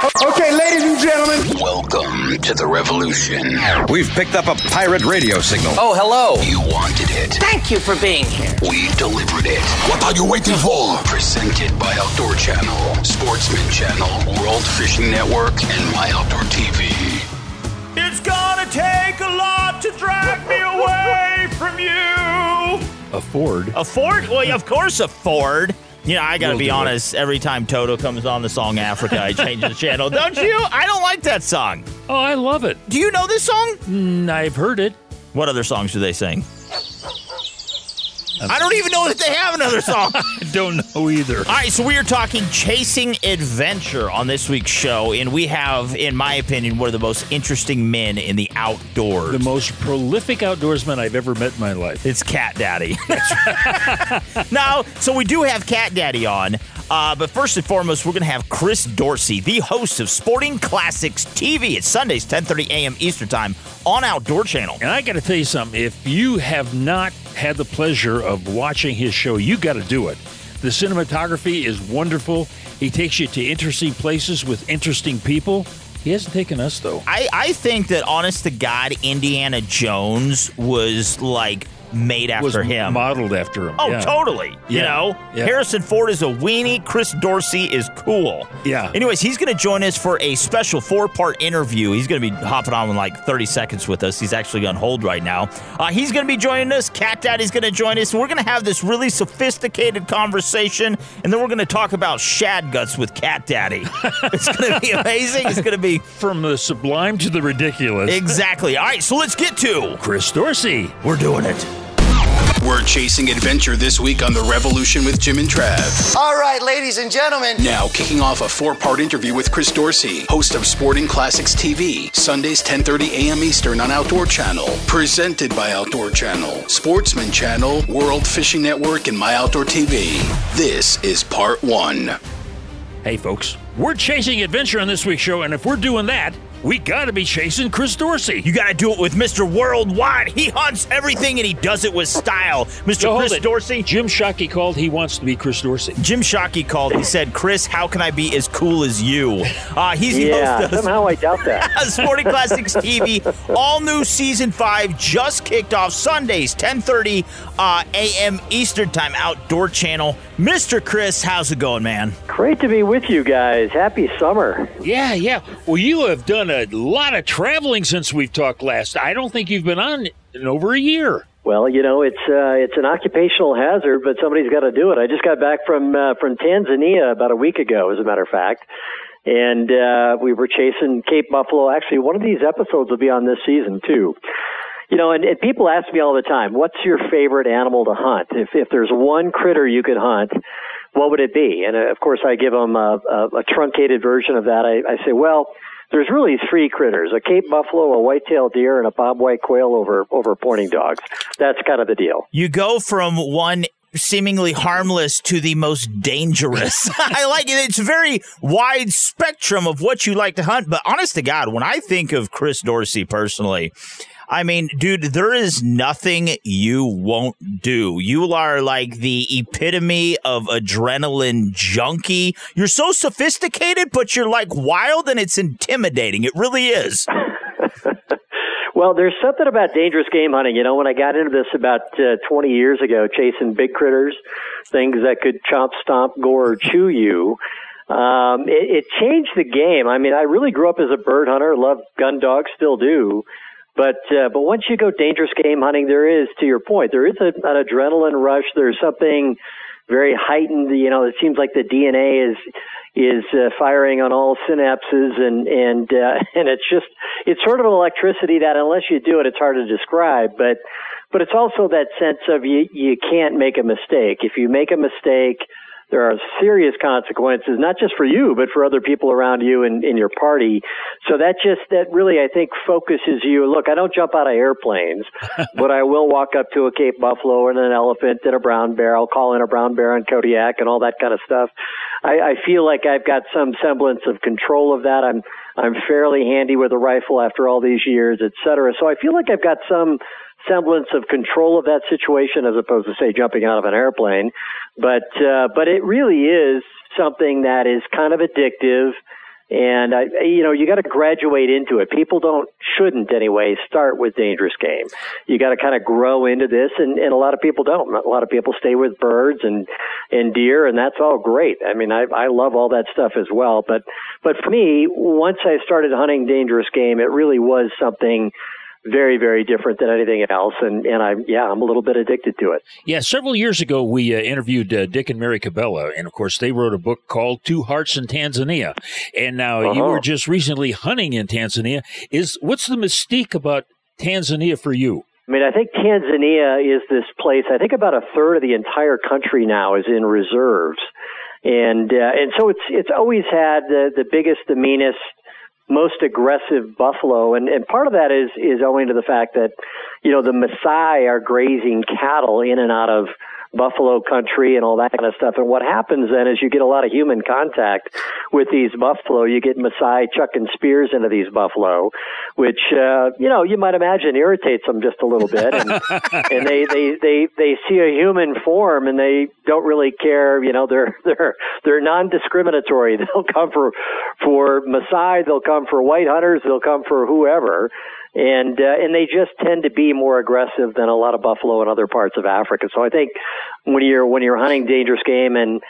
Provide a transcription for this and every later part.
Okay, ladies and gentlemen. Welcome to the revolution. We've picked up a pirate radio signal. Oh, hello. You wanted it. Thank you for being here. We delivered it. What are you waiting for? Presented by Outdoor Channel, Sportsman Channel, World Fishing Network, and My Outdoor TV. It's gonna take a lot to drag me away from you. A Ford. A Ford? Well, of course, a Ford. You know, I gotta We'll be do it. honest. Every time Toto comes on the song Africa, I change the channel. Don't you? I don't like that song. Oh, I love it. Do you know this song? Mm, I've heard it. What other songs do they sing? I don't even know that they have another song. I don't know either. All right, so we are talking chasing adventure on this week's show, and we have, in my opinion, one of the most interesting men in the outdoors. The most prolific outdoorsman I've ever met in my life. It's Cat Daddy. now, so we do have Cat Daddy on, uh, but first and foremost, we're going to have Chris Dorsey, the host of Sporting Classics TV. It's Sundays, 10:30 a.m. Eastern Time on Outdoor Channel. And I got to tell you something. If you have not had the pleasure of watching his show, you got to do it. The cinematography is wonderful. He takes you to interesting places with interesting people. He hasn't taken us though. I, I think that, honest to God, Indiana Jones was like made Was after him. modeled after him. Oh, Yeah. totally. You know, Yeah. Harrison Ford is a weenie. Chris Dorsey is cool. Yeah. Anyways, he's going to join us for a special four part interview. He's going to be hopping on in like 30 seconds with us. He's actually on hold right now. Uh, he's going to be joining us. Cat Daddy's going to join us. and We're going to have this really sophisticated conversation, and then we're going to talk about shad guts with Cat Daddy. it's going to be amazing. It's going to be From the sublime to the ridiculous. exactly. All right, so let's get to. Chris Dorsey. We're doing it. We're chasing adventure this week on The Revolution with Jim and Trav. All right, ladies and gentlemen. Now, kicking off a four-part interview with Chris Dorsey, host of Sporting Classics TV, Sundays 10:30 a.m. Eastern on Outdoor Channel, presented by Outdoor Channel, Sportsman Channel, World Fishing Network, and My Outdoor TV. This is part one. Hey, folks, we're chasing adventure on this week's show, and if we're doing that, we got to be chasing Chris Dorsey. You got to do it with Mr. Worldwide. He hunts everything and he does it with style. Mr. So Chris. Dorsey. Jim Shockey called. He wants to be Chris Dorsey. Jim Shockey called. He said, Chris, how can I be as cool as you? Uh, he's the Yeah, host of somehow I doubt that. Sporting Classics TV. All new season five just kicked off Sundays, 1030 uh, a.m. Eastern Time, Outdoor Channel. Mr. Chris, how's it going, man? Great to be with you guys. Happy summer. Yeah, yeah. Well, you have done a lot of traveling since we've talked last. I don't think you've been on in over a year. Well, you know, it's uh, it's an occupational hazard, but somebody's got to do it. I just got back from uh, from Tanzania about a week ago, as a matter of fact, and uh, we were chasing Cape Buffalo. Actually, one of these episodes will be on this season too. You know, and, and people ask me all the time, "What's your favorite animal to hunt? If if there's one critter you could hunt, what would it be?" And uh, of course, I give them a, a, a truncated version of that. I, I say, "Well." There's really three critters: a Cape buffalo, a white-tailed deer, and a bobwhite quail over over pointing dogs. That's kind of the deal. You go from one seemingly harmless to the most dangerous. I like it. It's a very wide spectrum of what you like to hunt. But honest to God, when I think of Chris Dorsey personally, I mean, dude, there is nothing you won't do. You are like the epitome of adrenaline junkie. You're so sophisticated, but you're like wild and it's intimidating. It really is. Well, there's something about dangerous game hunting. You know, when I got into this about uh, 20 years ago, chasing big critters, things that could chomp, stomp, gore, or chew you, um, it, it changed the game. I mean, I really grew up as a bird hunter, loved gun dogs, still do. But uh, but once you go dangerous game hunting, there is, to your point, there is a, an adrenaline rush. There's something very heightened. You know, it seems like the DNA is is uh, firing on all synapses, and and uh, and it's just it's sort of an electricity that unless you do it, it's hard to describe. But but it's also that sense of you you can't make a mistake. If you make a mistake, there are serious consequences, not just for you, but for other people around you and in your party. So that just, that really, I think, focuses you. Look, I don't jump out of airplanes, but I will walk up to a Cape Buffalo and an elephant and a brown bear. I'll call in a brown bear on Kodiak and all that kind of stuff. I, I feel like I've got some semblance of control of that. I'm, I'm fairly handy with a rifle after all these years, et cetera. So I feel like I've got some semblance of control of that situation as opposed to say jumping out of an airplane. But uh, but it really is something that is kind of addictive. And I, you know, you got to graduate into it. People don't, shouldn't anyway, start with dangerous game. You got to kind of grow into this, and, and a lot of people don't. A lot of people stay with birds and and deer, and that's all great. I mean, I I love all that stuff as well. But but for me, once I started hunting dangerous game, it really was something very, very different than anything else. And, and I, yeah, I'm a little bit addicted to it. Yeah. Several years ago, we uh, interviewed uh, Dick and Mary Cabela. And of course, they wrote a book called Two Hearts in Tanzania. And now uh-huh. you were just recently hunting in Tanzania. Is what's the mystique about Tanzania for you? I mean, I think Tanzania is this place. I think about a third of the entire country now is in reserves, and uh, and so it's it's always had the the biggest, the meanest, most aggressive buffalo, and and part of that is is owing to the fact that you know the Maasai are grazing cattle in and out of buffalo country and all that kind of stuff. And what happens then is you get a lot of human contact with these buffalo. You get Maasai chucking spears into these buffalo, which uh, you know you might imagine irritates them just a little bit. And, and they they they they see a human form and they don't really care. You know they're they're they're non-discriminatory. They'll come for for Maasai. They'll come for white hunters. They'll come for whoever and uh, and they just tend to be more aggressive than a lot of buffalo in other parts of Africa. So I think when you're when you're hunting dangerous game and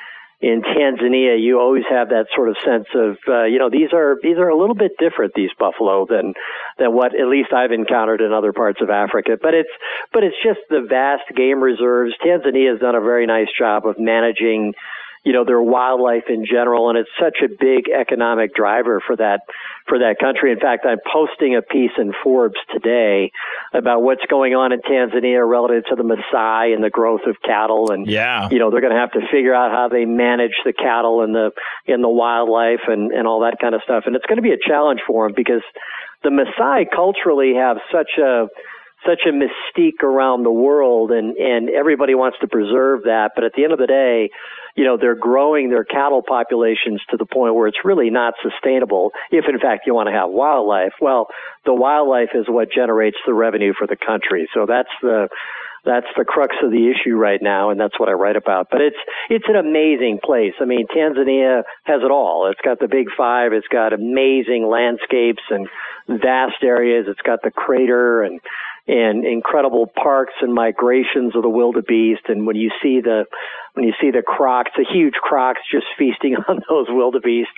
in Tanzania, you always have that sort of sense of, uh, you know, these are these are a little bit different these buffalo than than what at least I've encountered in other parts of Africa. But it's but it's just the vast game reserves. Tanzania has done a very nice job of managing you know, their wildlife in general. And it's such a big economic driver for that, for that country. In fact, I'm posting a piece in Forbes today about what's going on in Tanzania relative to the Maasai and the growth of cattle. And, yeah. you know, they're going to have to figure out how they manage the cattle and the, and the wildlife and, and all that kind of stuff. And it's going to be a challenge for them because the Maasai culturally have such a, such a mystique around the world and, and everybody wants to preserve that. But at the end of the day, you know, they're growing their cattle populations to the point where it's really not sustainable. If in fact you want to have wildlife, well, the wildlife is what generates the revenue for the country. So that's the, that's the crux of the issue right now, and that's what I write about. But it's it's an amazing place. I mean, Tanzania has it all. It's got the big five. It's got amazing landscapes and vast areas. It's got the crater and and incredible parks and migrations of the wildebeest. And when you see the when you see the crocs, the huge crocs just feasting on those wildebeest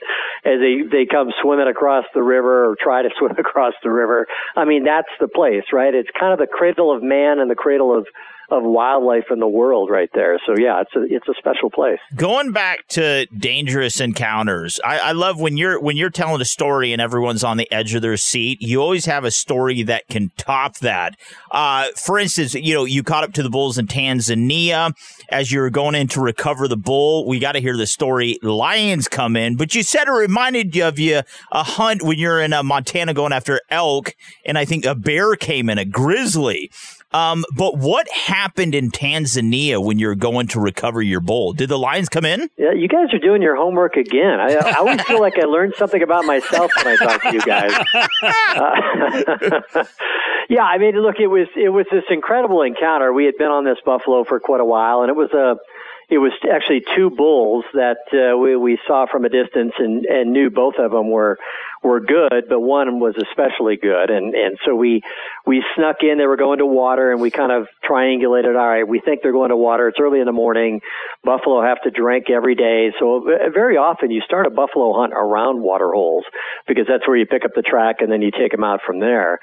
as they they come swimming across the river or try to swim across the river. I mean, that's the place, right? It's kind of the cradle of man and the cradle of of wildlife in the world right there. So yeah, it's a it's a special place. Going back to dangerous encounters, I, I, love when you're when you're telling a story and everyone's on the edge of their seat. You always have a story that can top that. Uh, for instance, you know you caught up to the bulls in Tanzania as you were going in to recover the bull. We got to hear the story. Lions come in, but you said it reminded you of you a hunt when you're in uh, Montana going after elk, and I think a bear came in, a grizzly. Um, but what happened in Tanzania when you're going to recover your bull? Did the lions come in? Yeah, you guys are doing your homework again. I, I always feel like I learned something about myself when I talk to you guys. Uh, yeah, I mean, look, it was it was this incredible encounter. We had been on this buffalo for quite a while, and it was a it was actually two bulls that uh, we, we saw from a distance and, and knew both of them were were good, but one was especially good, and and so we we snuck in. They were going to water, and we kind of triangulated. All right, we think they're going to water. It's early in the morning. Buffalo have to drink every day, so uh, very often you start a buffalo hunt around water holes because that's where you pick up the track and then you take them out from there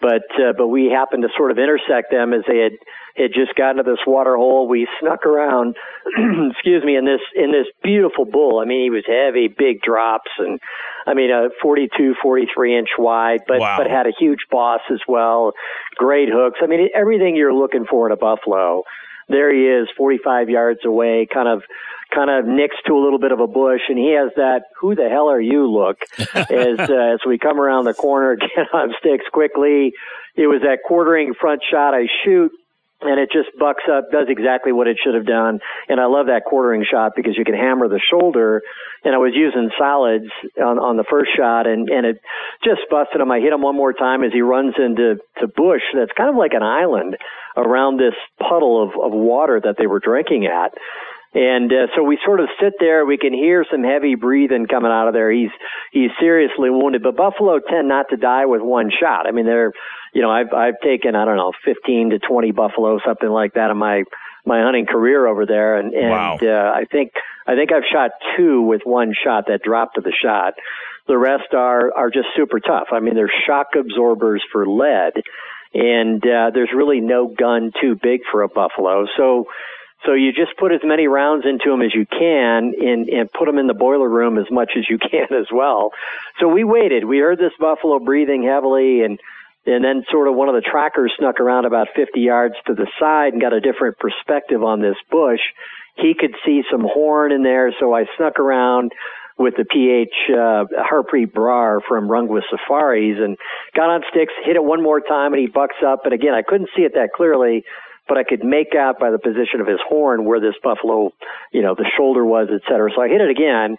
but uh, but we happened to sort of intersect them as they had had just gotten to this water hole. We snuck around, excuse me, in this in this beautiful bull. I mean, he was heavy, big drops, and I mean, a 42, 43 inch wide, but wow. but had a huge boss as well. Great hooks. I mean, everything you're looking for in a buffalo there he is, 45 yards away, kind of kind of next to a little bit of a bush, and he has that "Who the hell are you?" look as uh, as we come around the corner, get on sticks quickly. It was that quartering front shot I shoot and it just bucks up, does exactly what it should have done. And I love that quartering shot because you can hammer the shoulder. And I was using solids on, on the first shot and, and it just busted him. I hit him one more time as he runs into to bush that's kind of like an island around this puddle of, of water that they were drinking at. And uh, so we sort of sit there. We can hear some heavy breathing coming out of there. He's he's seriously wounded, but buffalo tend not to die with one shot. I mean, they're you know I've I've taken I don't know 15 to 20 buffalo something like that in my my hunting career over there, and and wow. uh, I think I think I've shot two with one shot that dropped to the shot. The rest are are just super tough. I mean, they're shock absorbers for lead, and uh, there's really no gun too big for a buffalo. So so you just put as many rounds into them as you can and, and put them in the boiler room as much as you can as well. So we waited. We heard this buffalo breathing heavily and and then sort of one of the trackers snuck around about 50 yards to the side and got a different perspective on this bush. He could see some horn in there, so I snuck around with the PH uh, Harpreet Brar from Rungwa Safaris and got on sticks, hit it one more time, and he bucks up. And again, I couldn't see it that clearly, but I could make out by the position of his horn where this buffalo, you know, the shoulder was, et cetera. So I hit it again.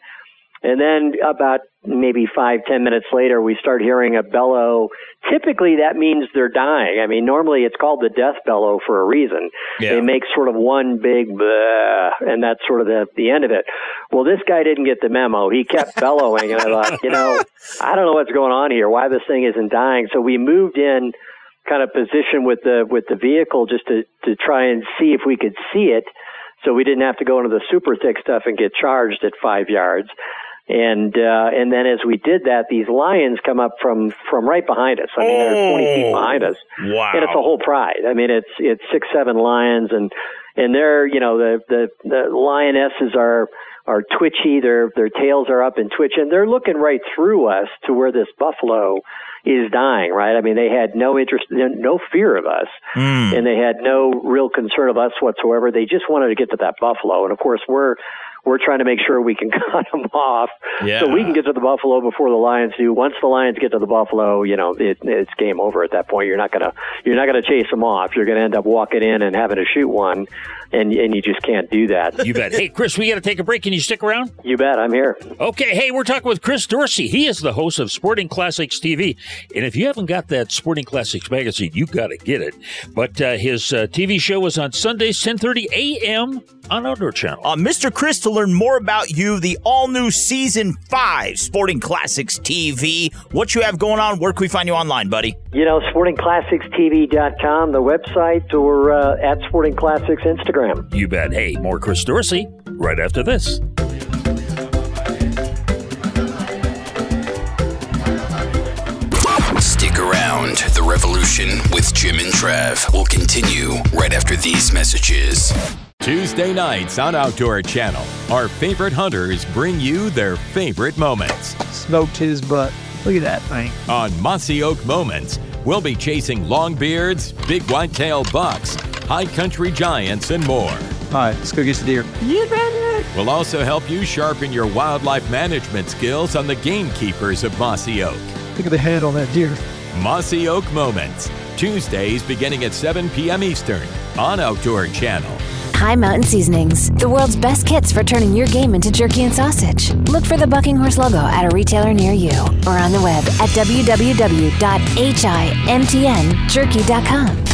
And then about maybe five, ten minutes later, we start hearing a bellow. Typically, that means they're dying. I mean, normally it's called the death bellow for a reason. Yeah. They make sort of one big, bleh, and that's sort of the, the end of it. Well, this guy didn't get the memo. He kept bellowing, and I thought, you know, I don't know what's going on here. Why this thing isn't dying? So we moved in kind of position with the with the vehicle just to to try and see if we could see it, so we didn't have to go into the super thick stuff and get charged at five yards. And uh, and then as we did that, these lions come up from from right behind us. I mean, they're 20 feet behind us. Wow. And it's a whole pride. I mean, it's it's six seven lions, and and they're you know the the the lionesses are are twitchy. Their their tails are up and twitching. They're looking right through us to where this buffalo is dying. Right? I mean, they had no interest, no fear of us, Mm. and they had no real concern of us whatsoever. They just wanted to get to that buffalo, and of course we're we're trying to make sure we can cut them off Yeah. so we can get to the buffalo before the lions do. Once the lions get to the buffalo, you know it, it's game over at that point. You're not gonna you're not gonna chase them off. You're gonna end up walking in and having to shoot one, and and you just can't do that. You bet. Hey, Chris, we got to take a break. Can you stick around? You bet. I'm here. Okay, hey, we're talking with Chris Dorsey. He is the host of Sporting Classics TV. And if you haven't got that Sporting Classics magazine, you got to get it. But uh, his uh, TV show is on Sundays, 10.30 a.m. on Outdoor Channel. Uh, Mr. Chris, to learn more about you, the all new season five Sporting Classics TV, what you have going on, where can we find you online, buddy? You know, sportingclassicstv.com, the website, or uh, at Sporting Classics Instagram. You bet. Hey, more Chris Dorsey right after this. The revolution with Jim and Trav will continue right after these messages. Tuesday nights on Outdoor Channel, our favorite hunters bring you their favorite moments. Smoked his butt. Look at that thing. On Mossy Oak Moments, we'll be chasing longbeards, big whitetail bucks, high country giants, and more. All right, let's go get the deer. We'll also help you sharpen your wildlife management skills on the gamekeepers of Mossy Oak. Look at the head on that deer. Mossy Oak Moments, Tuesdays beginning at 7 p.m. Eastern on Outdoor Channel. High Mountain Seasonings, the world's best kits for turning your game into jerky and sausage. Look for the Bucking Horse logo at a retailer near you or on the web at www.himtnjerky.com.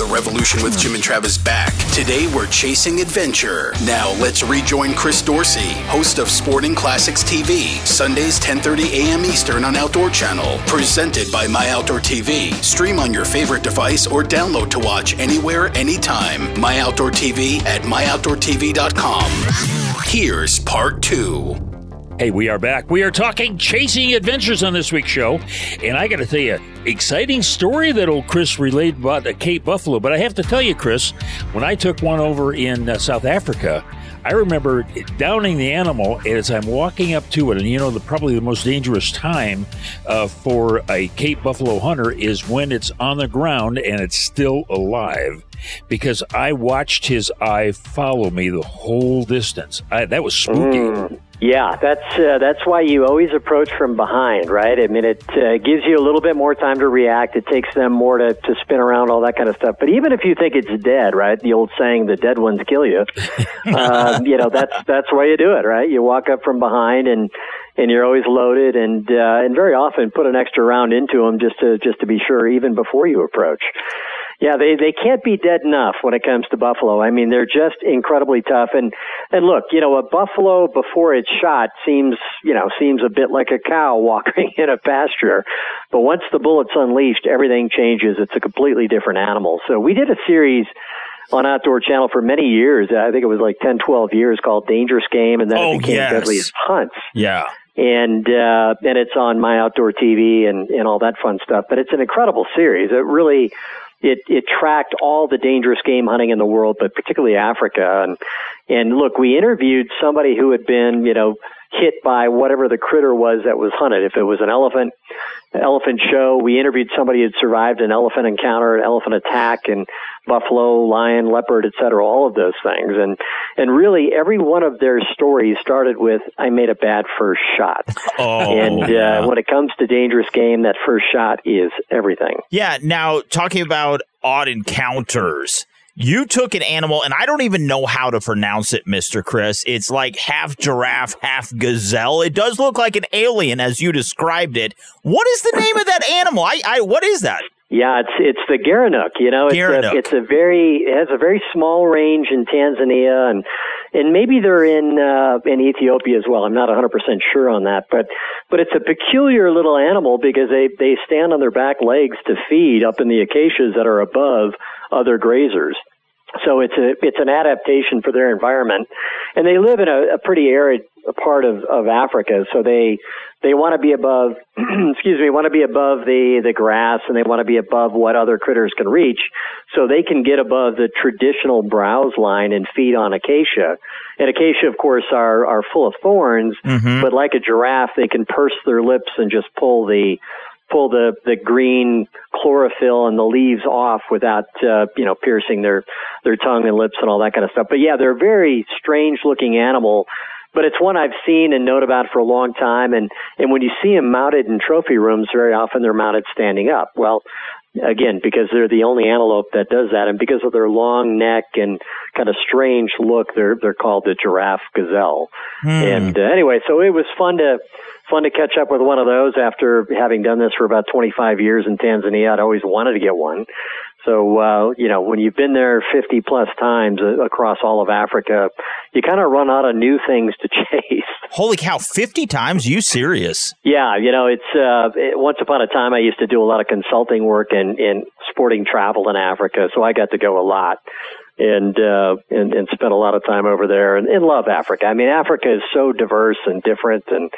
The revolution with Jim and Travis back. Today we're chasing adventure. Now let's rejoin Chris Dorsey, host of Sporting Classics TV, Sundays 10:30 a.m. Eastern on Outdoor Channel, presented by My Outdoor TV. Stream on your favorite device or download to watch anywhere, anytime. My Outdoor TV at myoutdoortv.com. Here's part two. Hey, we are back. We are talking chasing adventures on this week's show. And I got to tell you, exciting story that old Chris relayed about the Cape Buffalo. But I have to tell you, Chris, when I took one over in uh, South Africa, I remember downing the animal as I'm walking up to it. And you know, the, probably the most dangerous time uh, for a Cape Buffalo hunter is when it's on the ground and it's still alive. Because I watched his eye follow me the whole distance. I, that was spooky. Mm. Yeah, that's uh, that's why you always approach from behind, right? I mean, it uh, gives you a little bit more time to react. It takes them more to, to spin around, all that kind of stuff. But even if you think it's dead, right? The old saying, "The dead ones kill you." uh, you know, that's that's why you do it, right? You walk up from behind and and you're always loaded, and uh, and very often put an extra round into them just to just to be sure, even before you approach. Yeah, they they can't be dead enough when it comes to buffalo. I mean, they're just incredibly tough. And and look, you know, a buffalo before it's shot seems you know seems a bit like a cow walking in a pasture, but once the bullet's unleashed, everything changes. It's a completely different animal. So we did a series on Outdoor Channel for many years. I think it was like 10, 12 years called Dangerous Game, and then oh, it became yes. Deadliest Hunts. Yeah. And uh, and it's on my outdoor TV and, and all that fun stuff. But it's an incredible series. It really it it tracked all the dangerous game hunting in the world, but particularly Africa. And and look, we interviewed somebody who had been, you know, hit by whatever the critter was that was hunted. If it was an elephant, elephant show, we interviewed somebody who'd survived an elephant encounter, an elephant attack, and buffalo, lion, leopard, etc. All of those things, and and really every one of their stories started with "I made a bad first shot." Oh, and uh, yeah. when it comes to dangerous game, that first shot is everything. Yeah. Now, talking about odd encounters, you took an animal, and I don't even know how to pronounce it, Mr. Chris. It's like half giraffe, half gazelle. It does look like an alien as you described it. What is the name of that animal? I, I what is that? Yeah, it's it's the Gerenuk. You know, it's a, it's a very it has a very small range in Tanzania and and maybe they're in uh, in Ethiopia as well. I'm not 100 percent sure on that, but but it's a peculiar little animal because they they stand on their back legs to feed up in the acacias that are above other grazers. So it's a it's an adaptation for their environment, and they live in a, a pretty arid part of, of Africa. So they they want to be above, excuse me, want to be above the the grass, and they want to be above what other critters can reach, so they can get above the traditional browse line and feed on acacia. And acacia, of course, are are full of thorns, Mhm. but like a giraffe, they can purse their lips and just pull the pull the the green chlorophyll and the leaves off without uh, you know piercing their their tongue and lips and all that kind of stuff. But yeah, they're a very strange looking animal. But it's one I've seen and known about for a long time, and and when you see them mounted in trophy rooms, very often they're mounted standing up. Well, again, because they're the only antelope that does that, and because of their long neck and kind of strange look, they're they're called the giraffe gazelle. Hmm. And uh, anyway, so it was fun to fun to catch up with one of those after having done this for about 25 years in Tanzania. I'd always wanted to get one. So uh, you know, when you've been there 50 plus times uh, across all of Africa, you kind of run out of new things to chase. Holy cow! Fifty times? You serious? Yeah, you know, it's uh, it, once upon a time I used to do a lot of consulting work in in sporting travel in Africa, so I got to go a lot and uh, and and spent a lot of time over there and, and love Africa. I mean, Africa is so diverse and different, and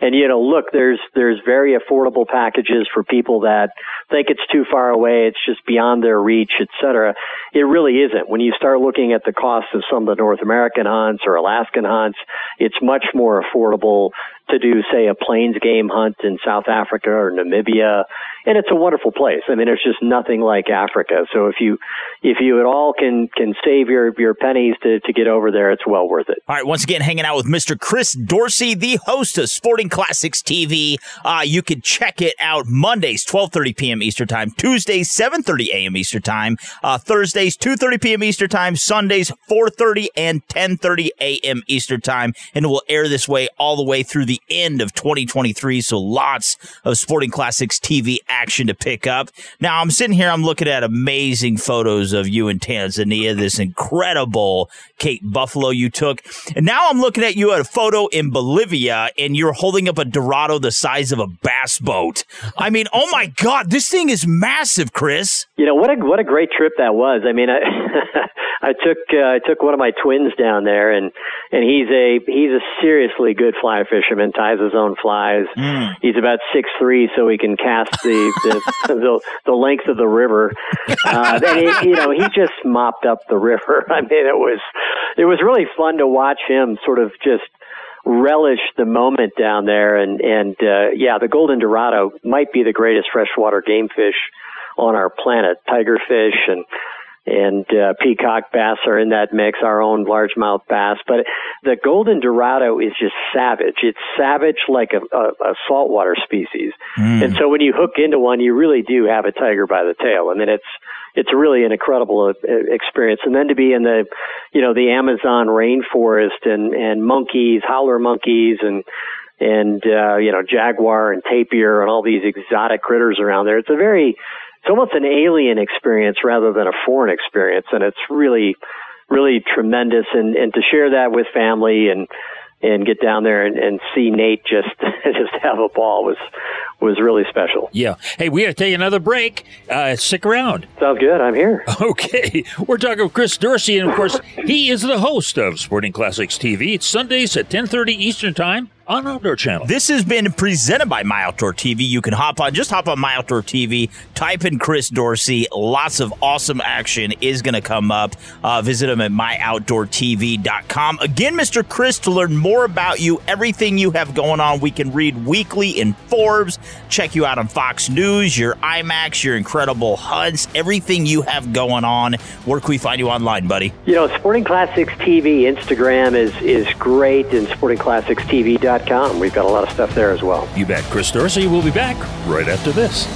and you know, look, there's there's very affordable packages for people that think it's too far away, it's just beyond their reach, et cetera. It really isn't. When you start looking at the cost of some of the North American hunts or Alaskan hunts, it's much more affordable to do, say, a plains game hunt in South Africa or Namibia, and it's a wonderful place. I mean, there's just nothing like Africa. So if you if you at all can can save your your pennies to to get over there, it's well worth it. All right, once again, hanging out with Mr. Chris Dorsey, the host of Sporting Classics TV. Uh, you can check it out Mondays, 12.30 p.m. Eastern Time, Tuesdays, 7.30 a.m. Eastern Time, uh, Thursdays, 2.30 p.m. Eastern Time, Sundays, 4.30 and 10.30 a.m. Eastern Time, and it will air this way all the way through the end of 2023, so lots of Sporting Classics TV action to pick up. Now, I'm sitting here, I'm looking at amazing photos of you in Tanzania, this incredible Cape Buffalo you took. And now I'm looking at you at a photo in Bolivia and you're holding up a Dorado the size of a bass boat. I mean, oh my God, this thing is massive, Chris. You know what a what a great trip that was. I mean, I I took uh, I took one of my twins down there, and and he's a he's a seriously good fly fisherman. Ties his own flies. He's about six three, so he can cast the the, the the length of the river. Uh, and he, you know, he just mopped up the river. I mean, it was it was really fun to watch him sort of just relish the moment down there. And and uh, yeah, the golden dorado might be the greatest freshwater game fish on our planet. Tigerfish and and uh, peacock bass are in that mix, our own largemouth bass. But the golden dorado is just savage. It's savage like a, a, a saltwater species. Mm. And so when you hook into one, you really do have a tiger by the tail. I mean, it's it's really an incredible uh, experience. And then to be in the, you know, the Amazon rainforest and and monkeys, howler monkeys, and and uh, you know jaguar and tapir and all these exotic critters around there. It's a very it's almost an alien experience rather than a foreign experience, and it's really, really tremendous. And and to share that with family and and get down there and, and see Nate just just have a ball was was really special. Yeah. Hey, we got to take another break. Uh, stick around. Sounds good. I'm here. Okay. We're talking with Chris Dorsey, and of course, he is the host of Sporting Classics TV. It's Sundays at 10:30 Eastern Time on Outdoor Channel. This has been presented by My Outdoor TV. You can hop on, just hop on My Outdoor TV, type in Chris Dorsey. Lots of awesome action is going to come up. Uh, visit him at myoutdoortv.com. Again, Mr. Chris, to learn more about you, everything you have going on, we can read weekly in Forbes, check you out on Fox News, your IMAX, your incredible hunts, everything you have going on. Where can we find you online, buddy? You know, Sporting Classics TV, Instagram is, is great, and sportingclassicstv.com We've got a lot of stuff there as well. You bet. Chris Dorsey will be back right after this.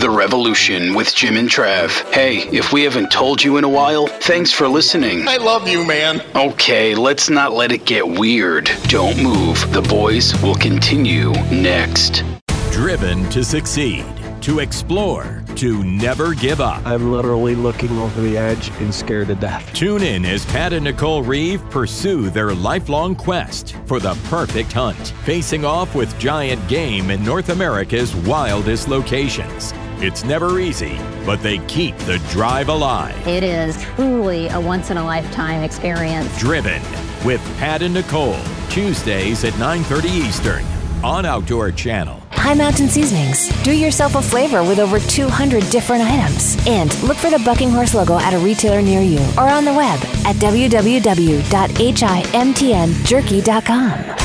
The Revolution with Jim and Trav. Hey, if we haven't told you in a while, thanks for listening. I love you, man. Okay, let's not let it get weird. Don't move. The boys will continue next. Driven to succeed to explore, to never give up. I'm literally looking over the edge and scared to death. Tune in as Pat and Nicole Reeve pursue their lifelong quest for the perfect hunt, facing off with giant game in North America's wildest locations. It's never easy, but they keep the drive alive. It is truly a once in a lifetime experience. Driven with Pat and Nicole, Tuesdays at 9:30 Eastern on Outdoor Channel. High Mountain Seasonings. Do yourself a flavor with over 200 different items. And look for the Bucking Horse logo at a retailer near you or on the web at www.himtnjerky.com.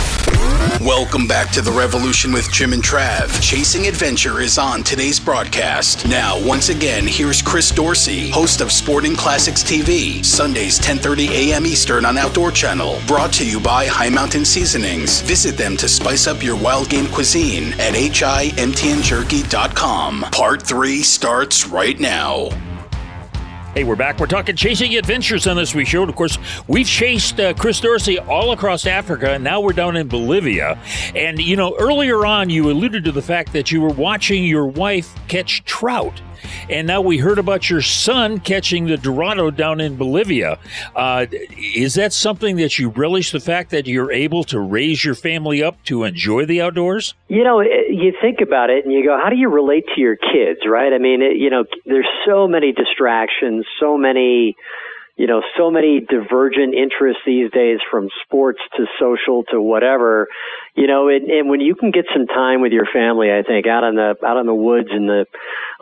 Welcome back to the Revolution with Jim and Trav. Chasing Adventure is on today's broadcast. Now, once again, here's Chris Dorsey, host of Sporting Classics TV, Sundays 10:30 a.m. Eastern on Outdoor Channel. Brought to you by High Mountain Seasonings. Visit them to spice up your wild game cuisine at himtnjerky.com. Part 3 starts right now. Hey, we're back. We're talking chasing adventures on this week's show. Of course, we've chased uh, Chris Dorsey all across Africa, and now we're down in Bolivia. And, you know, earlier on, you alluded to the fact that you were watching your wife catch trout. And now we heard about your son catching the Dorado down in Bolivia. Uh, is that something that you relish the fact that you're able to raise your family up to enjoy the outdoors? You know, you think about it and you go, how do you relate to your kids, right? I mean, it, you know, there's so many distractions, so many you know, so many divergent interests these days from sports to social to whatever, you know, and, and when you can get some time with your family, I think out on the, out on the woods and the,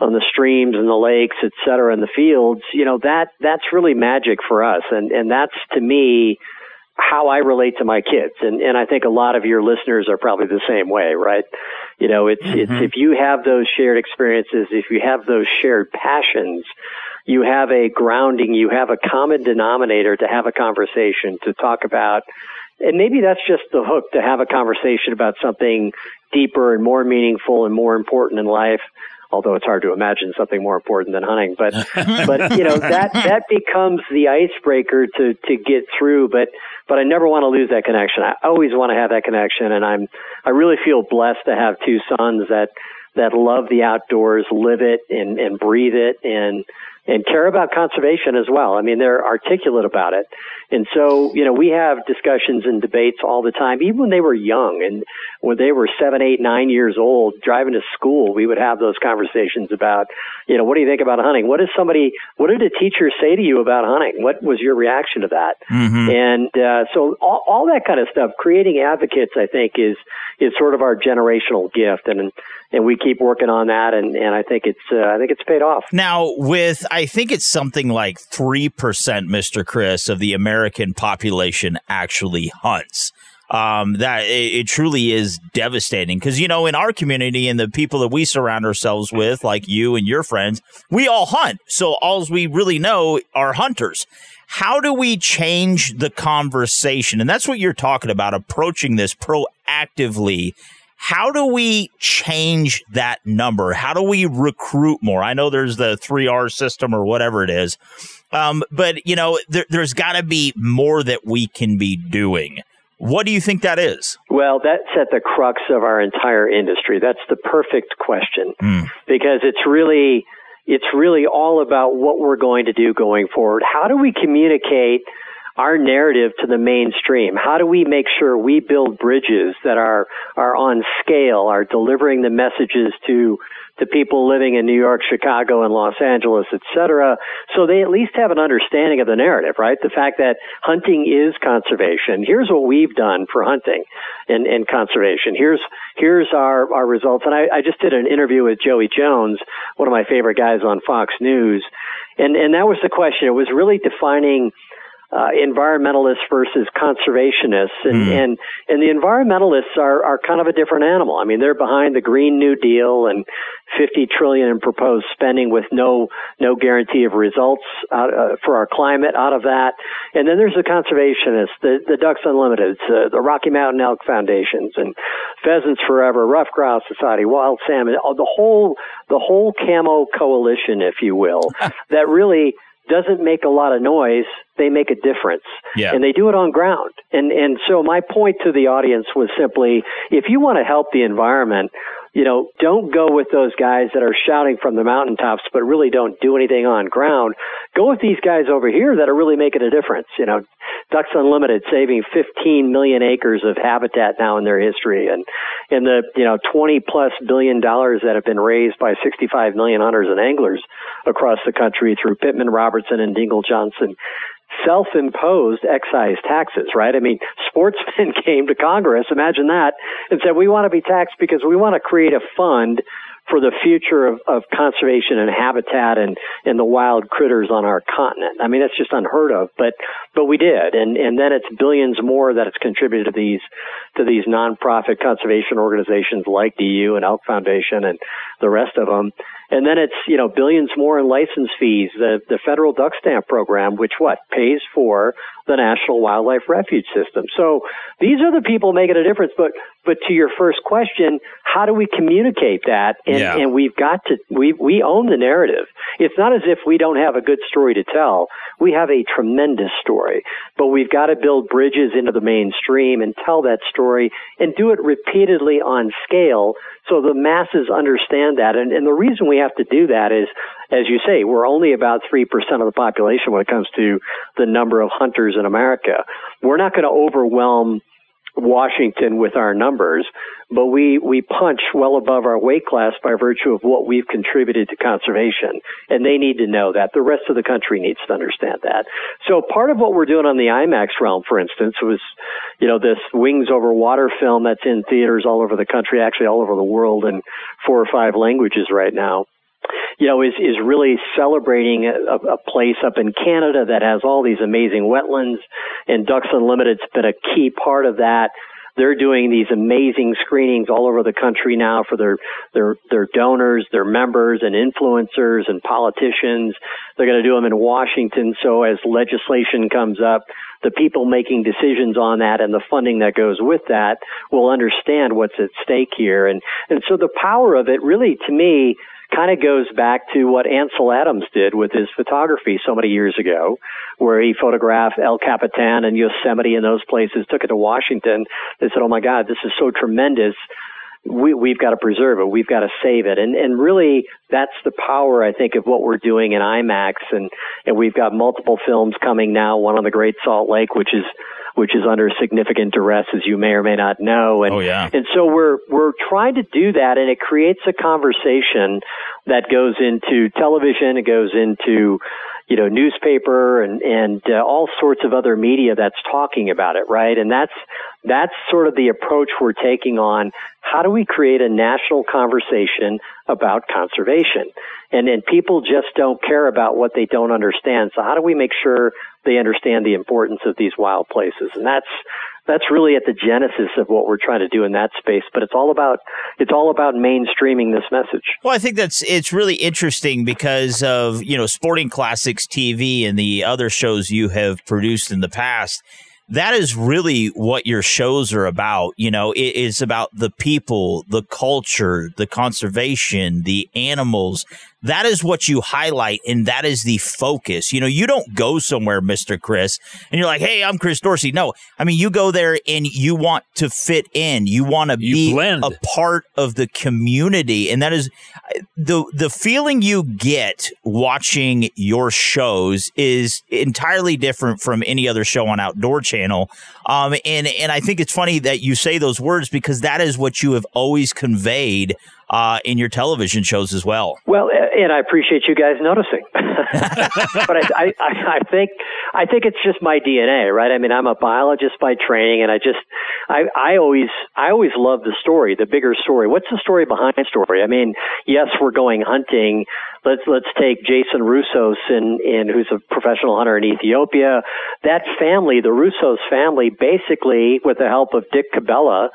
on the streams and the lakes, et cetera, and the fields, you know, that, that's really magic for us. And, and that's to me, how I relate to my kids. And, and I think a lot of your listeners are probably the same way, right? You know, it's, mm-hmm. it's, if you have those shared experiences, if you have those shared passions, you have a grounding, you have a common denominator to have a conversation, to talk about. And maybe that's just the hook to have a conversation about something deeper and more meaningful and more important in life. Although it's hard to imagine something more important than hunting, but but you know that that becomes the icebreaker to to get through. But but I never want to lose that connection. I always want to have that connection, and I'm I really feel blessed to have two sons that that love the outdoors, live it and and breathe it, and and care about conservation as well. I mean, they're articulate about it. And so, you know, we have discussions and debates all the time, even when they were young and when they were seven, eight, nine years old, driving to school, we would have those conversations about, you know, what do you think about hunting? What does somebody, what did a teacher say to you about hunting? What was your reaction to that? Mm-hmm. And, uh, so all, all that kind of stuff, creating advocates, I think is, is sort of our generational gift. And, and we keep working on that. And, and I think it's, uh, I think it's paid off. Now with, I think it's something like 3%, Mr. Chris, of the American population actually hunts. um, that it, it, truly is devastating. Because you know, in our community and the people that we surround ourselves with, like you and your friends, we all hunt. So all we really know are hunters. How do we change the conversation? And that's what you're talking about, approaching this proactively. How do we change that number? How do we recruit more? I know there's the 3R system or whatever it is. Um, but, you know, there, there's got to be more that we can be doing. What do you think that is? Well, that's at the crux of our entire industry. That's the perfect question mm. because it's really it's really all about what we're going to do going forward. How do we communicate our narrative to the mainstream? How do we make sure we build bridges that are are on scale, are delivering the messages to to people living in New York, Chicago, and Los Angeles, et cetera, so they at least have an understanding of the narrative, right? The fact that hunting is conservation. Here's what we've done for hunting and, and conservation. Here's here's our, our results. And I, I just did an interview with Joey Jones, one of my favorite guys on Fox News. And and that was the question. It was really defining uh, environmentalists versus conservationists, and, mm. and and the environmentalists are are kind of a different animal. I mean, they're behind the Green New Deal and 50 trillion in proposed spending with no no guarantee of results out, uh, for our climate out of that. And then there's the conservationists, the the Ducks Unlimited, uh, the Rocky Mountain Elk Foundations, and Pheasants Forever, Ruffed Grouse Society, Wild Salmon, the whole the whole camo coalition, if you will, that really doesn't make a lot of noise, they make a difference. Yeah. And they do it on ground. And and so my point to the audience was simply if you want to help the environment, you know, don't go with those guys that are shouting from the mountaintops but really don't do anything on ground. Go with these guys over here that are really making a difference. You know, Ducks Unlimited saving 15 million acres of habitat now in their history and and the, you know, 20 plus billion dollars that have been raised by 65 million hunters and anglers across the country through Pittman Robertson and Dingell Johnson self-imposed excise taxes, right? I mean, sportsmen came to Congress, imagine that, and said, we want to be taxed because we want to create a fund for the future of, of conservation and habitat and, and the wild critters on our continent. I mean, that's just unheard of, but, but we did. And, and then it's billions more that it's contributed to these, to these nonprofit conservation organizations like DU and Elk Foundation and the rest of them. And then it's, you know, billions more in license fees. The, the federal duck stamp program, which what pays for the National Wildlife Refuge System. So these are the people making a difference. But, but to your first question, how do we communicate that? And, yeah. and we've got to, we, we own the narrative. It's not as if we don't have a good story to tell. We have a tremendous story, but we've got to build bridges into the mainstream and tell that story and do it repeatedly on scale so the masses understand that. And, and the reason we have to do that is, as you say, we're only about 3% of the population when it comes to the number of hunters in America. We're not going to overwhelm Washington with our numbers, but we, we punch well above our weight class by virtue of what we've contributed to conservation. And they need to know that. The rest of the country needs to understand that. So part of what we're doing on the IMAX realm, for instance, was, you know, this Wings Over Water film that's in theaters all over the country, actually all over the world in four or five languages right now you know, is is really celebrating a, a, place up in Canada that has all these amazing wetlands, and Ducks Unlimited's been a key part of that. They're doing these amazing screenings all over the country now for their their their donors, their members, and influencers and politicians. They're going to do them in Washington. So as legislation comes up, the people making decisions on that and the funding that goes with that will understand what's at stake here. And and so the power of it, really, to me kind of goes back to what Ansel Adams did with his photography so many years ago, where he photographed El Capitan and Yosemite and those places, took it to Washington. They said, "Oh my God, this is so tremendous." We, we've got to preserve it. We've got to save it. And, and really, that's the power, I think, of what we're doing in IMAX. And, and we've got multiple films coming now, one on the Great Salt Lake, which is which is under significant duress, as you may or may not know. And, oh, yeah. and so we're, we're trying to do that and it creates a conversation that goes into television, it goes into, you know, newspaper and, and uh, all sorts of other media that's talking about it, right? And that's, That's sort of the approach we're taking on. How do we create a national conversation about conservation? And then people just don't care about what they don't understand. So how do we make sure they understand the importance of these wild places? And that's that's really at the genesis of what we're trying to do in that space. But it's all about it's all about mainstreaming this message. Well, I think that's it's really interesting because of you know Sporting Classics TV and the other shows you have produced in the past that is really what your shows are about. You know, it is about the people, the culture, the conservation, the animals, that is what you highlight and that is the focus. You know, you don't go somewhere, Mr. Chris, and you're like, hey, I'm Chris Dorsey. No, I mean, you go there and you want to fit in. You want to be blend. a part of the community. And that is the, the feeling you get watching your shows is entirely different from any other show on Outdoor Channel. Um, and, and I think it's funny that you say those words because that is what you have always conveyed uh, in your television shows as well. Well, and I appreciate you guys noticing. but I, I, I think I think it's just my DNA, right? I mean, I'm a biologist by training, and I just I, I always I always love the story, the bigger story. What's the story behind the story? I mean, yes, we're going hunting. Let's let's take Jason Roussos, in, in who's a professional hunter in Ethiopia. That family, the Roussos family, basically, with the help of Dick Cabela,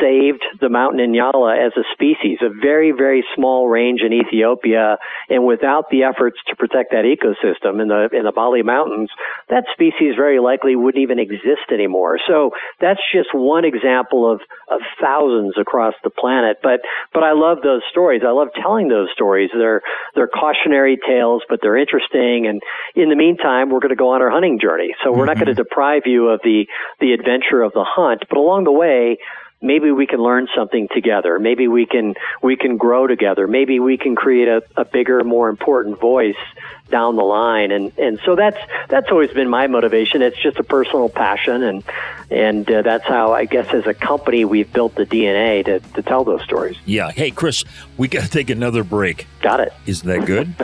saved the mountain inyala as a species, a very, very small range in Ethiopia. And without the efforts to protect that ecosystem in the, in the Bale Mountains, that species very likely wouldn't even exist anymore. So that's just one example of, of thousands across the planet. But, but I love those stories. I love telling those stories. They're, they're cautionary tales, but they're interesting. And in the meantime, we're going to go on our hunting journey. So we're mm-hmm. not going to deprive you of the, the adventure of the hunt, but along the way, maybe we can learn something together. Maybe we can we can grow together. Maybe we can create a, a bigger, more important voice down the line. And and so that's that's always been my motivation. It's just a personal passion, and and uh, that's how I guess as a company we've built the DNA to to tell those stories. Yeah. Hey, Chris, we got to take another break. Got it. Isn't that good?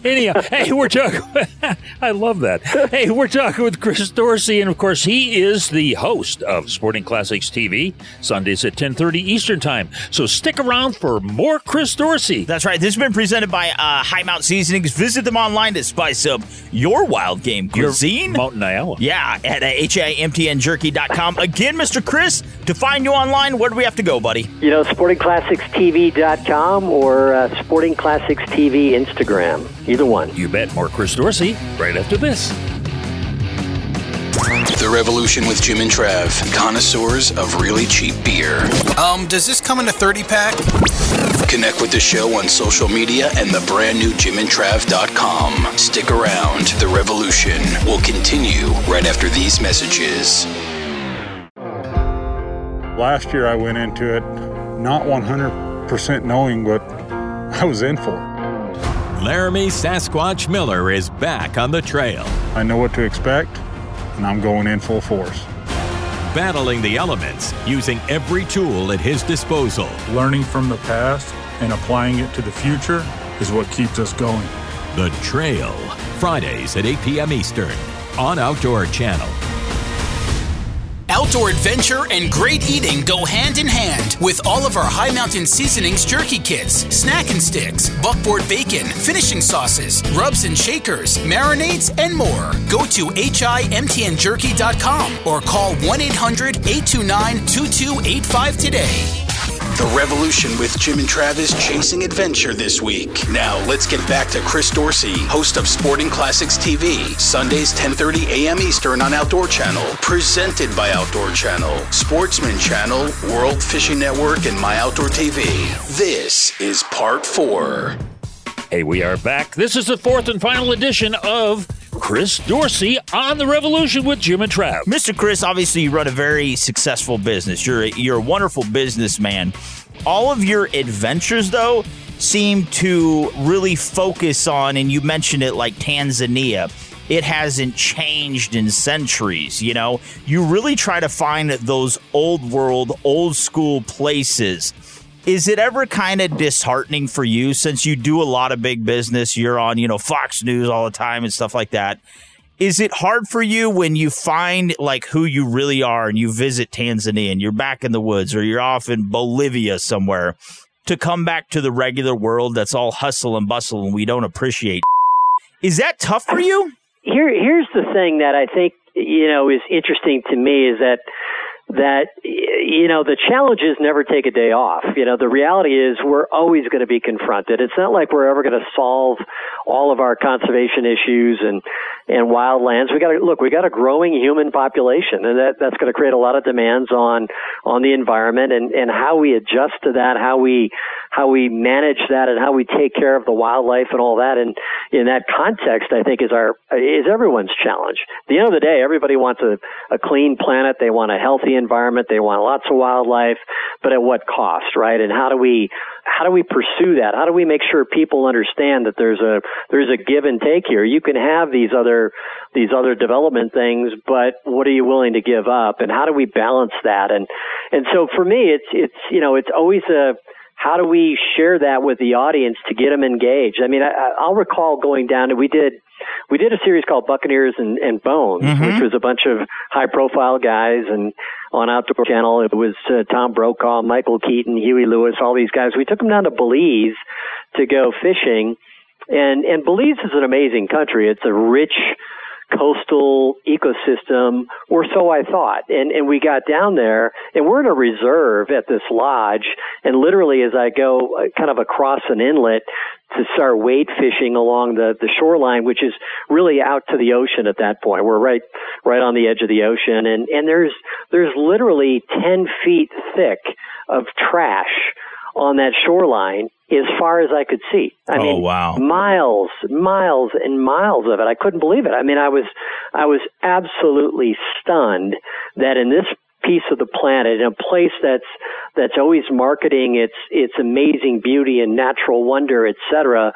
Anyhow, hey, we're talking. I love that. Hey, we're talking with Chris Dorsey, and of course, he is the host of Sporting Classics TV Sundays at ten thirty Eastern Time. So stick around for more Chris Dorsey. That's right. This has been presented by uh, High Mount Seasonings. Visit them online to spice up your wild game cuisine. Your Mountain Iowa. Yeah, at uh, himtnjerky.com. Again, Mr. Chris, to find you online, where do we have to go, buddy? You know, sportingclassicstv.com or uh, Sporting Classics TV Instagram. Either one. You bet. More Chris Dorsey right after this. The Revolution with Jim and Trav, connoisseurs of really cheap beer. Um, does this come in a 30 pack? Connect with the show on social media and the brand new jimandtrav.com. Stick around. The Revolution will continue right after these messages. Last year I went into it not 100% knowing what I was in for. Laramie Sasquatch Miller is back on the trail. I know what to expect and I'm going in full force. Battling the elements using every tool at his disposal. Learning from the past and applying it to the future is what keeps us going. The Trail, Fridays at 8 p.m. Eastern on Outdoor Channel. Outdoor adventure and great eating go hand in hand with all of our High Mountain Seasonings jerky kits, snack and sticks, buckboard bacon, finishing sauces, rubs and shakers, marinades, and more. Go to himtnjerky.com or call 1 800 829 2285 today. The Revolution with Jim and Travis chasing adventure this week. Now let's get back to Chris Dorsey, host of Sporting Classics TV, Sundays 10:30 a.m. Eastern on Outdoor Channel, presented by Outdoor Channel, Sportsman Channel, World Fishing Network, and My Outdoor TV. This is part four. Hey, we are back. This is the fourth and final edition of Chris Dorsey on the Revolution with Jim and Trav. Mr. Chris, obviously you run a very successful business. You're a, you're a wonderful businessman. All of your adventures, though, seem to really focus on, and you mentioned it like Tanzania. It hasn't changed in centuries, you know? You really try to find those old world, old school places is it ever kind of disheartening for you since you do a lot of big business? You're on, you know, Fox News all the time and stuff like that. is it hard for you when you find like who you really are and you visit Tanzania and you're back in the woods or you're off in Bolivia somewhere to come back to the regular world that's all hustle and bustle and we don't appreciate? Is that tough for you? Here, here's the thing that I think you know is interesting to me is that that you know the challenges never take a day off. You know the reality is we're always going to be confronted. It's not like we're ever going to solve all of our conservation issues and and wildlands we got to look we got a growing human population and that that's going to create a lot of demands on on the environment and and how we adjust to that how we how we manage that and how we take care of the wildlife and all that. And in that context i think is our is everyone's challenge. At the end of the day everybody wants a, a clean planet. They want a healthy environment. They want lots of wildlife, but at what cost, right? And how do we how do we pursue that? How do we make sure people understand that there's a there's a give and take here? You can have these other these other development things, but what are you willing to give up? And how do we balance that? And and so for me, it's it's you know it's always a how do we share that with the audience to get them engaged? I mean, I, I'll recall going down to we did we did a series called Buccaneers and, and Bones, mm-hmm. which was a bunch of high profile guys and on Outdoor Channel. It was uh, Tom Brokaw, Michael Keaton, Huey Lewis, all these guys. We took them down to Belize to go fishing. And, and Belize is an amazing country. It's a rich, coastal ecosystem, or so I thought. And and we got down there, and we're in a reserve at this lodge, and literally as I go uh, kind of across an inlet to start wade fishing along the the shoreline, which is really out to the ocean at that point. We're right right on the edge of the ocean, and and there's there's literally ten feet thick of trash on that shoreline as far as I could see. I oh, mean, wow. miles, miles and miles of it. I couldn't believe it. I mean, I was, I was absolutely stunned that in this piece of the planet in a place that's that's always marketing its its amazing beauty and natural wonder, etc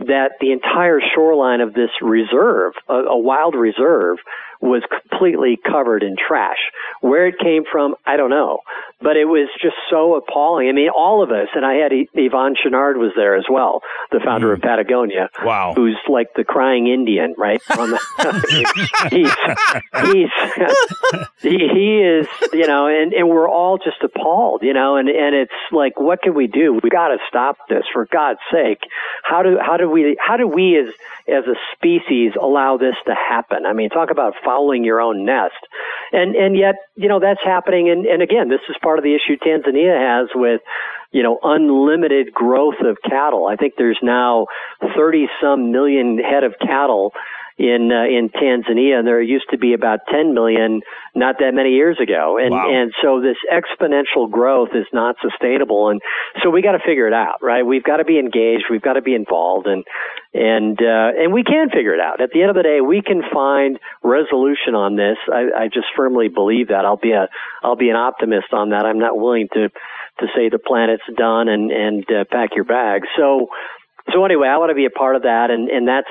that the entire shoreline of this reserve, a, a, wild reserve, was completely covered in trash. Where it came from, I don't know, but it was just so appalling. I mean, all of us, and I had Yvon Chouinard was there as well, the founder mm. of Patagonia. Wow, who's like the crying Indian, right? He's he's he, he is, you know, and and we're all just appalled, you know, and and it's like, what can we do? We got to stop this for God's sake. How do how do we how do we as as a species allow this to happen? I mean, talk about fouling your own nest, and and yet you know that's happening. And and again, this is part of the issue Tanzania has with you know unlimited growth of cattle. I think there's now thirty some million head of cattle in uh, in Tanzania, and there used to be about 10 million not that many years ago, and wow. and so this exponential growth is not sustainable, and so we got to figure it out, right? We've got to be engaged, we've got to be involved, and and uh, and we can figure it out. At the end of the day, we can find resolution on this. I, I just firmly believe that. I'll be a I'll be an optimist on that. I'm not willing to to say the planet's done and and uh, pack your bags. So so anyway, I want to be a part of that, and and that's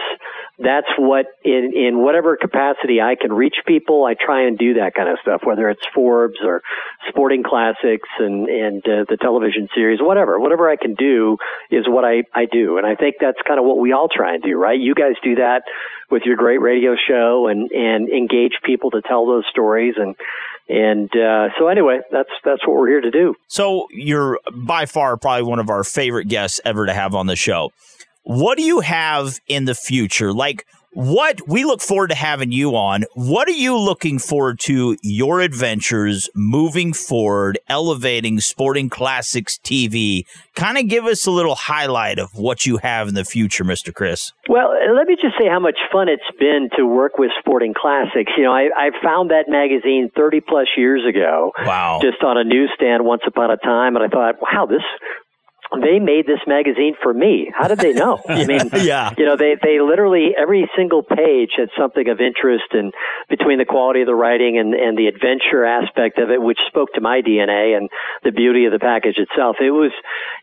that's what in in whatever capacity I can reach people, I try and do that kind of stuff, whether it's Forbes or Sporting Classics and and uh, the television series, whatever, whatever I can do is what I I do, and I think that's kind of what we all try and do, right? You guys do that with your great radio show and and engage people to tell those stories and and uh, so anyway, that's that's what we're here to do. So you're by far probably one of our favorite guests ever to have on the show. What do you have in the future? Like what we look forward to having you on. What are you looking forward to your adventures moving forward, elevating Sporting Classics TV? Kind of give us a little highlight of what you have in the future, Mr. Chris. Well, let me just say how much fun it's been to work with Sporting Classics. You know, I, I found that magazine 30 plus years ago. Wow. Just on a newsstand once upon a time. And I thought, wow, this they made this magazine for me. How did they know? I mean, yeah. you know, they, they literally, every single page had something of interest and between the quality of the writing and, and the adventure aspect of it, which spoke to my DNA and the beauty of the package itself. It was,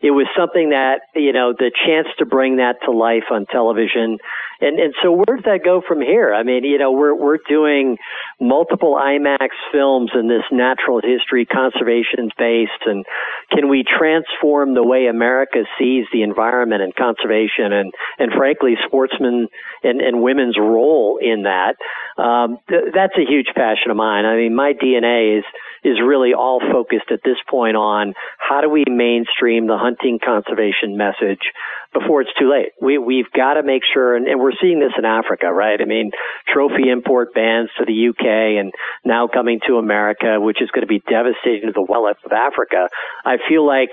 it was something that, you know, the chance to bring that to life on television And and so where does that go from here? I mean, you know, we're we're doing multiple IMAX films in this natural history conservation based and can we transform the way America sees the environment and conservation and and frankly sportsmen and, and women's role in that? Um, th- that's a huge passion of mine. I mean, my DNA is is really all focused at this point on how do we mainstream the hunting conservation message before it's too late. We, we've got to make sure, and, and we're seeing this in Africa, right? I mean, trophy import bans to the UK and now coming to America, which is going to be devastating to the wildlife of Africa. I feel like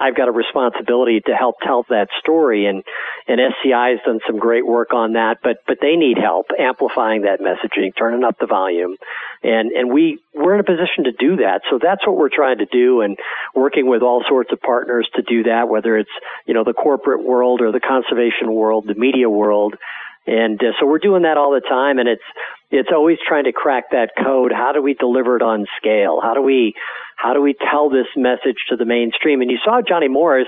I've got a responsibility to help tell that story and and SCI has done some great work on that but but they need help amplifying that messaging turning up the volume. And and we we're in a position to do that. So that's what we're trying to do and working with all sorts of partners to do that whether it's you know the corporate world or the conservation world the media world and uh, so we're doing that all the time and it's it's always trying to crack that code how do we deliver it on scale how do we how do we tell this message to the mainstream? And you saw Johnny Morris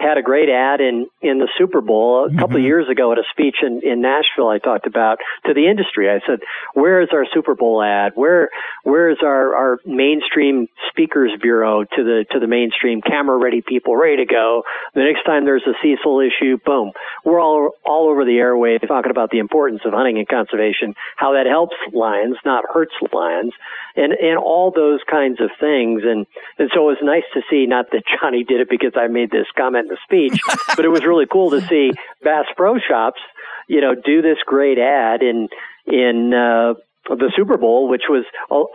had a great ad in in the Super Bowl a mm-hmm. couple of years ago at a speech in in Nashville. I talked about to the industry. I said, "Where is our Super Bowl ad? Where where is our our mainstream speakers bureau to the to the mainstream camera ready people ready to go? The next time there's a Cecil issue, boom, we're all all over the airwaves talking about the importance of hunting and conservation, how that helps lions, not hurts lions, and and all those kinds of things. And and so it was nice to see. Not that Johnny did it because I made this comment the speech, but it was really cool to see Bass Pro Shops, you know, do this great ad in in uh, the Super Bowl, which was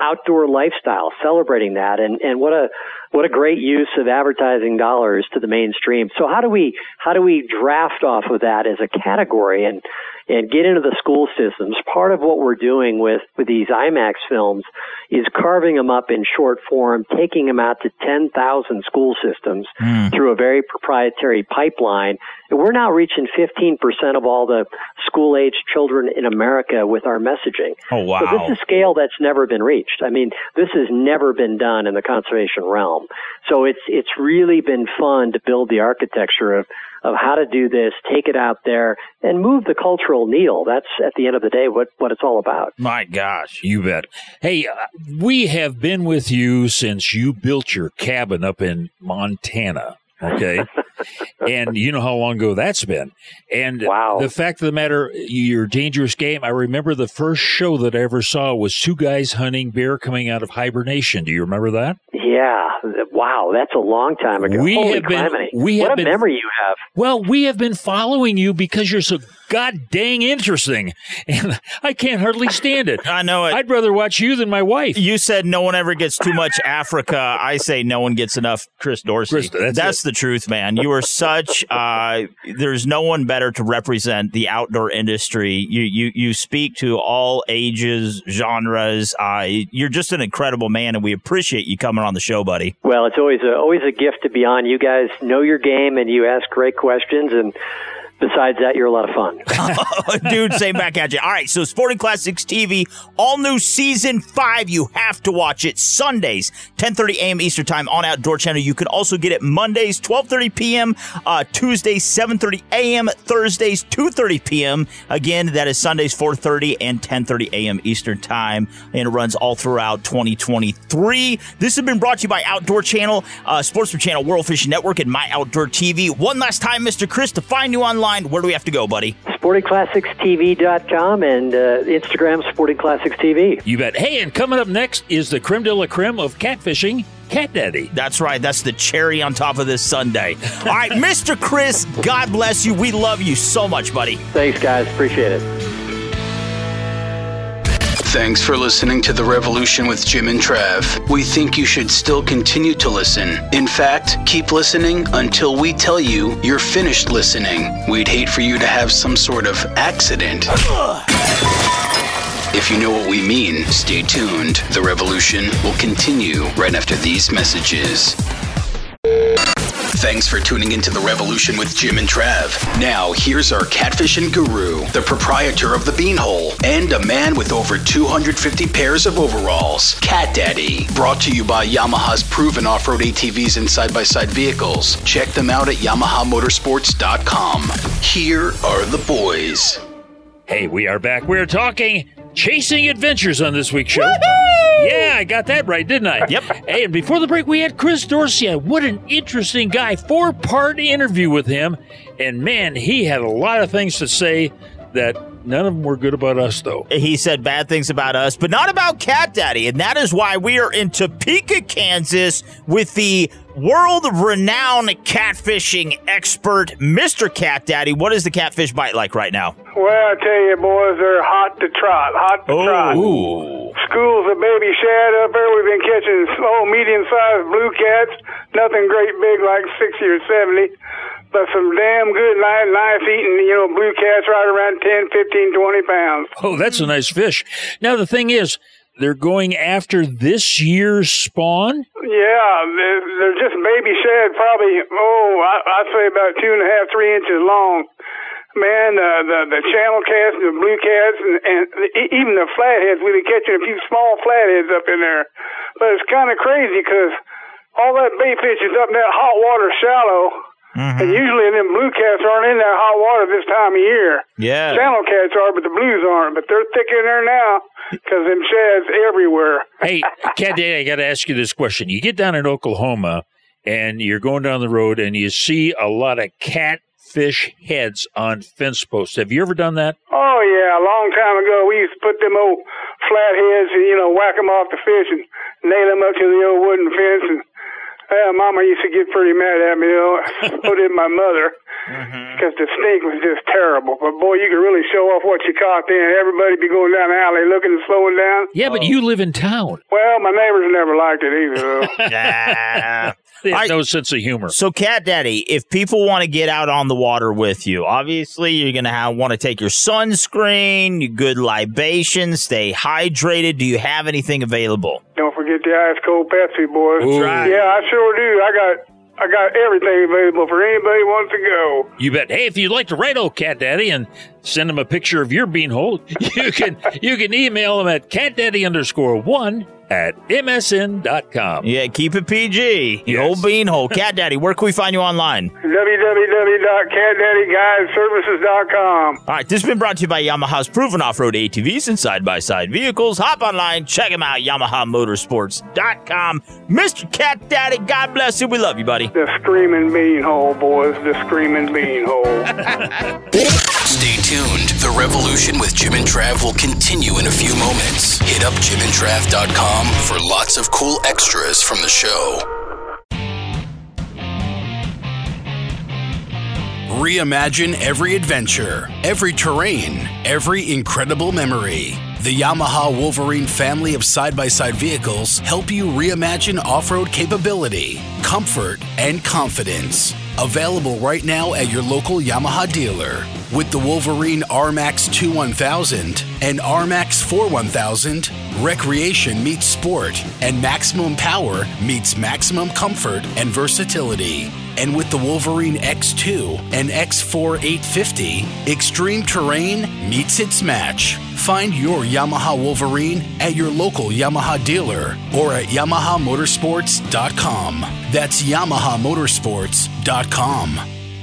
outdoor lifestyle, celebrating that, and and what a what a great use of advertising dollars to the mainstream. So how do we how do we draft off of that as a category and and get into the school systems? Part of what we're doing with with these IMAX films is carving them up in short form, taking them out to 10,000 school systems mm. through a very proprietary pipeline. We're now reaching 15% of all the school age children in America with our messaging. Oh, wow. So this is a scale that's never been reached. I mean, this has never been done in the conservation realm. So it's, it's really been fun to build the architecture of, of how to do this, take it out there, and move the cultural needle. That's at the end of the day what, what it's all about. My gosh, you bet. Hey, uh, we have been with you since you built your cabin up in Montana. Okay. and you know how long ago that's been. And wow. the fact of the matter, your dangerous game, I remember the first show that I ever saw was two guys hunting bear coming out of hibernation. Do you remember that? Yeah. Wow, that's a long time ago. We Holy have been, we what have a been, memory you have. Well, we have been following you because you're so god dang interesting, and I can't hardly stand it. I know it. I'd rather watch you than my wife. You said no one ever gets too much Africa. I say no one gets enough Chris Dorsey. Chris, that's, that's the truth, man. You are such. Uh, there's no one better to represent the outdoor industry. You you you speak to all ages, genres. Uh, you're just an incredible man, and we appreciate you coming on the show, buddy. Well, it's always a, always a gift to be on. You guys know your game, and you ask great questions, and besides that, you're a lot of fun. Dude, same back at you. All right, so Sporting Classics TV, all new season five. You have to watch it Sundays, 10:30 a.m. Eastern Time on Outdoor Channel. You can also get it Mondays, 12:30 p.m., uh, Tuesdays, 7:30 a.m., Thursdays, 2:30 p.m. Again, that is Sundays, 4:30 and 10:30 a.m. Eastern Time, and it runs all throughout 2023. This has been brought to you by Outdoor Channel, uh, Sportsman Channel, World Fishing Network, and My Outdoor TV. One last time, Mr. Chris, to find you online online, where do we have to go, buddy? SportingClassicsTV.com and uh, Instagram Sporting Classics TV. You bet. Hey, and coming up next is the creme de la creme of catfishing. Cat Daddy. That's right. That's the cherry on top of this Sunday. All right, Mr. Chris, God bless you. We love you so much, buddy. Thanks, guys. Appreciate it. Thanks for listening to The Revolution with Jim and Trav. We think you should still continue to listen. In fact, keep listening until we tell you you're finished listening. We'd hate for you to have some sort of accident. If you know what we mean, stay tuned. The revolution will continue right after these messages. Thanks for tuning into The Revolution with Jim and Trav. Now, here's our catfishing guru, the proprietor of the Beanhole, and a man with over 250 pairs of overalls, Cat Daddy. Brought to you by Yamaha's proven off road ATVs and side by side vehicles. Check them out at YamahaMotorsports.com. Here are the boys. Hey, we are back. We're talking chasing adventures on this week's show. Yeah, I got that right, didn't I? Yep. Hey, and before the break, we had Chris Dorsey. What an interesting guy. Four part interview with him. And man, he had a lot of things to say that none of them were good about us, though. He said bad things about us, but not about Cat Daddy. And that is why we are in Topeka, Kansas with the world renowned catfishing expert, Mr. Cat Daddy. What is the catfish bite like right now? Well, I tell you, boys, they're hot to trot, hot to trot. Oh. Schools of baby shad up there. We've been catching small, medium-sized blue cats. Nothing great big like 60 or 70. But some damn good, nice, nice eating, you know, blue cats right around 10, 15, 20 pounds. Oh, that's a nice fish. Now, the thing is, they're going after this year's spawn? Yeah, they're, just baby shad, probably, oh, I, I'd say about two and a half, three inches long. Man, uh, the the channel cats, the blue cats, and, and e- even the flatheads. We've been catching a few small flatheads up in there, but it's kind of crazy because all that bait fish is up in that hot water shallow, Mm-hmm. and usually them blue cats aren't in that hot water this time of year. Yeah. Channel cats are, but the blues aren't. But they're thick in there now because them shads everywhere. hey, Cat Daddy, I got to ask you this question. You get down in Oklahoma and you're going down the road and you see a lot of catfish heads on fence posts. Have you ever done that? Oh yeah, a long time ago we used to put them old flatheads and you know whack them off the fish and nail them up to the old wooden fence and. Uh, Mama used to get pretty mad at me, you know. Put in my mother Mm-hmm. because the stink was just terrible. But boy, you could really show off what you caught then. Everybody be going down the alley looking and slowing down. Yeah, but oh. you live in town. Well, my neighbors never liked it either. Though. They have no sense of humor. So, Cat Daddy, if people want to get out on the water with you, obviously you're going to have want to take your sunscreen, your good libation, stay hydrated. Do you have anything available? Don't forget the ice cold Pepsi, boys. Ooh. Right. Yeah, I sure do. I got I got everything available for anybody who wants to go. You bet. Hey, if you'd like to write old Cat Daddy and send him a picture of your beanhole, you can you can email him at catdaddy underscore one at msn.com. Yeah, keep it PG. The old beanhole. Cat Daddy, where can we find you online? www.catdaddyguideservices.com. All right, this has been brought to you by Yamaha's proven off-road ATVs and side-by-side vehicles. Hop online, check them out, YamahaMotorsports.com. Mr. Cat Daddy, God bless you. We love you, buddy. The screaming beanhole, boys. The screaming beanhole. Stay tuned. The revolution with Jim and Trav will continue in a few moments. Hit up jimandtrav.com for lots of cool extras from the show. Reimagine every adventure, every terrain, every incredible memory. The Yamaha Wolverine family of side by side vehicles help you reimagine off road capability, comfort, and confidence. Available right now at your local Yamaha dealer. With the Wolverine RMAX 2 1000 and RMAX 4 1000, recreation meets sport, and maximum power meets maximum comfort and versatility. And with the Wolverine X2 and X4 850, extreme terrain meets its match. Find your Yamaha Wolverine at your local Yamaha dealer or at YamahaMotorsports.com. That's YamahaMotorsports.com.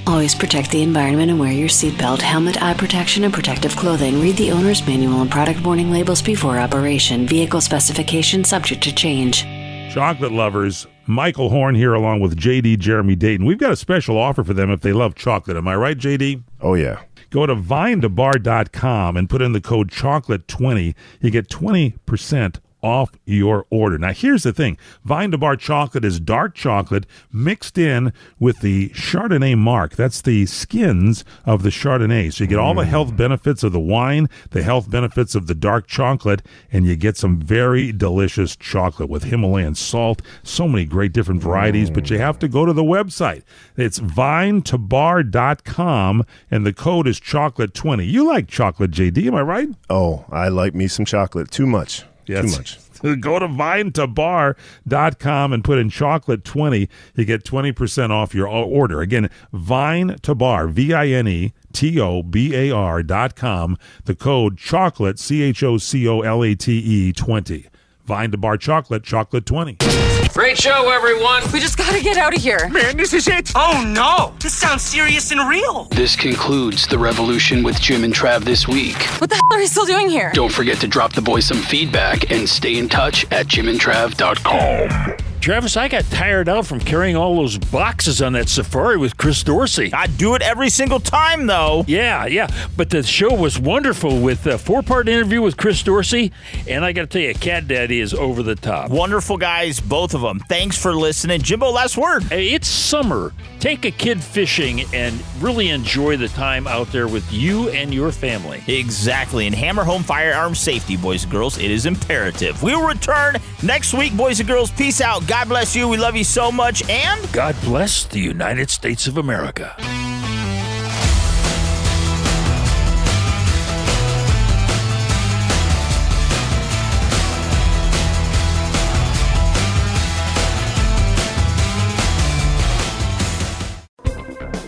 Always protect the environment and wear your seatbelt, helmet, eye protection, and protective clothing. Read the owner's manual and product warning labels before operation. Vehicle specifications subject to change. Chocolate lovers, Michael Horn here along with JD Jeremy Dayton. We've got a special offer for them if they love chocolate. Am I right, JD? Oh, yeah. Go to vinetobar.com and put in the code chocolate20. You get 20% off your order. Now, here's the thing Vine to Bar chocolate is dark chocolate mixed in with the Chardonnay marc. That's the skins of the Chardonnay. So you get all the mm. health benefits of the wine, the health benefits of the dark chocolate, and you get some very delicious chocolate with Himalayan salt. So many great different varieties, but you have to go to the website. It's vinetobar.com, and the code is chocolate20. You like chocolate, JD, am I right? Oh, I like me some chocolate. Too much. Too much. Go to vinetobar.com and put in chocolate 20. You get 20% off your order. Again, vine to bar, V I N E T O B A R dot com. The code chocolate, C H O C O L A T E 20. Vine to bar chocolate, chocolate 20. Great show, everyone. We just gotta get out of here. Man, this is it. Oh no, this sounds serious and real. This concludes the revolution with Jim and Trav this week. What the hell are you still doing here? Don't forget to drop the boys some feedback and stay in touch at jimandtrav.com. Travis, I got tired out from carrying all those boxes on that safari with Chris Dorsey. I do it every single time, though. Yeah, yeah. But the show was wonderful with a four part interview with Chris Dorsey. And I got to tell you, Cat Daddy is over the top. Wonderful guys, both of them. Thanks for listening. Jimbo, last word. Hey, it's summer. Take a kid fishing and really enjoy the time out there with you and your family. Exactly. And hammer home firearm safety, boys and girls. It is imperative. We will return next week, boys and girls. Peace out. God bless you. We love you so much. And God bless the United States of America.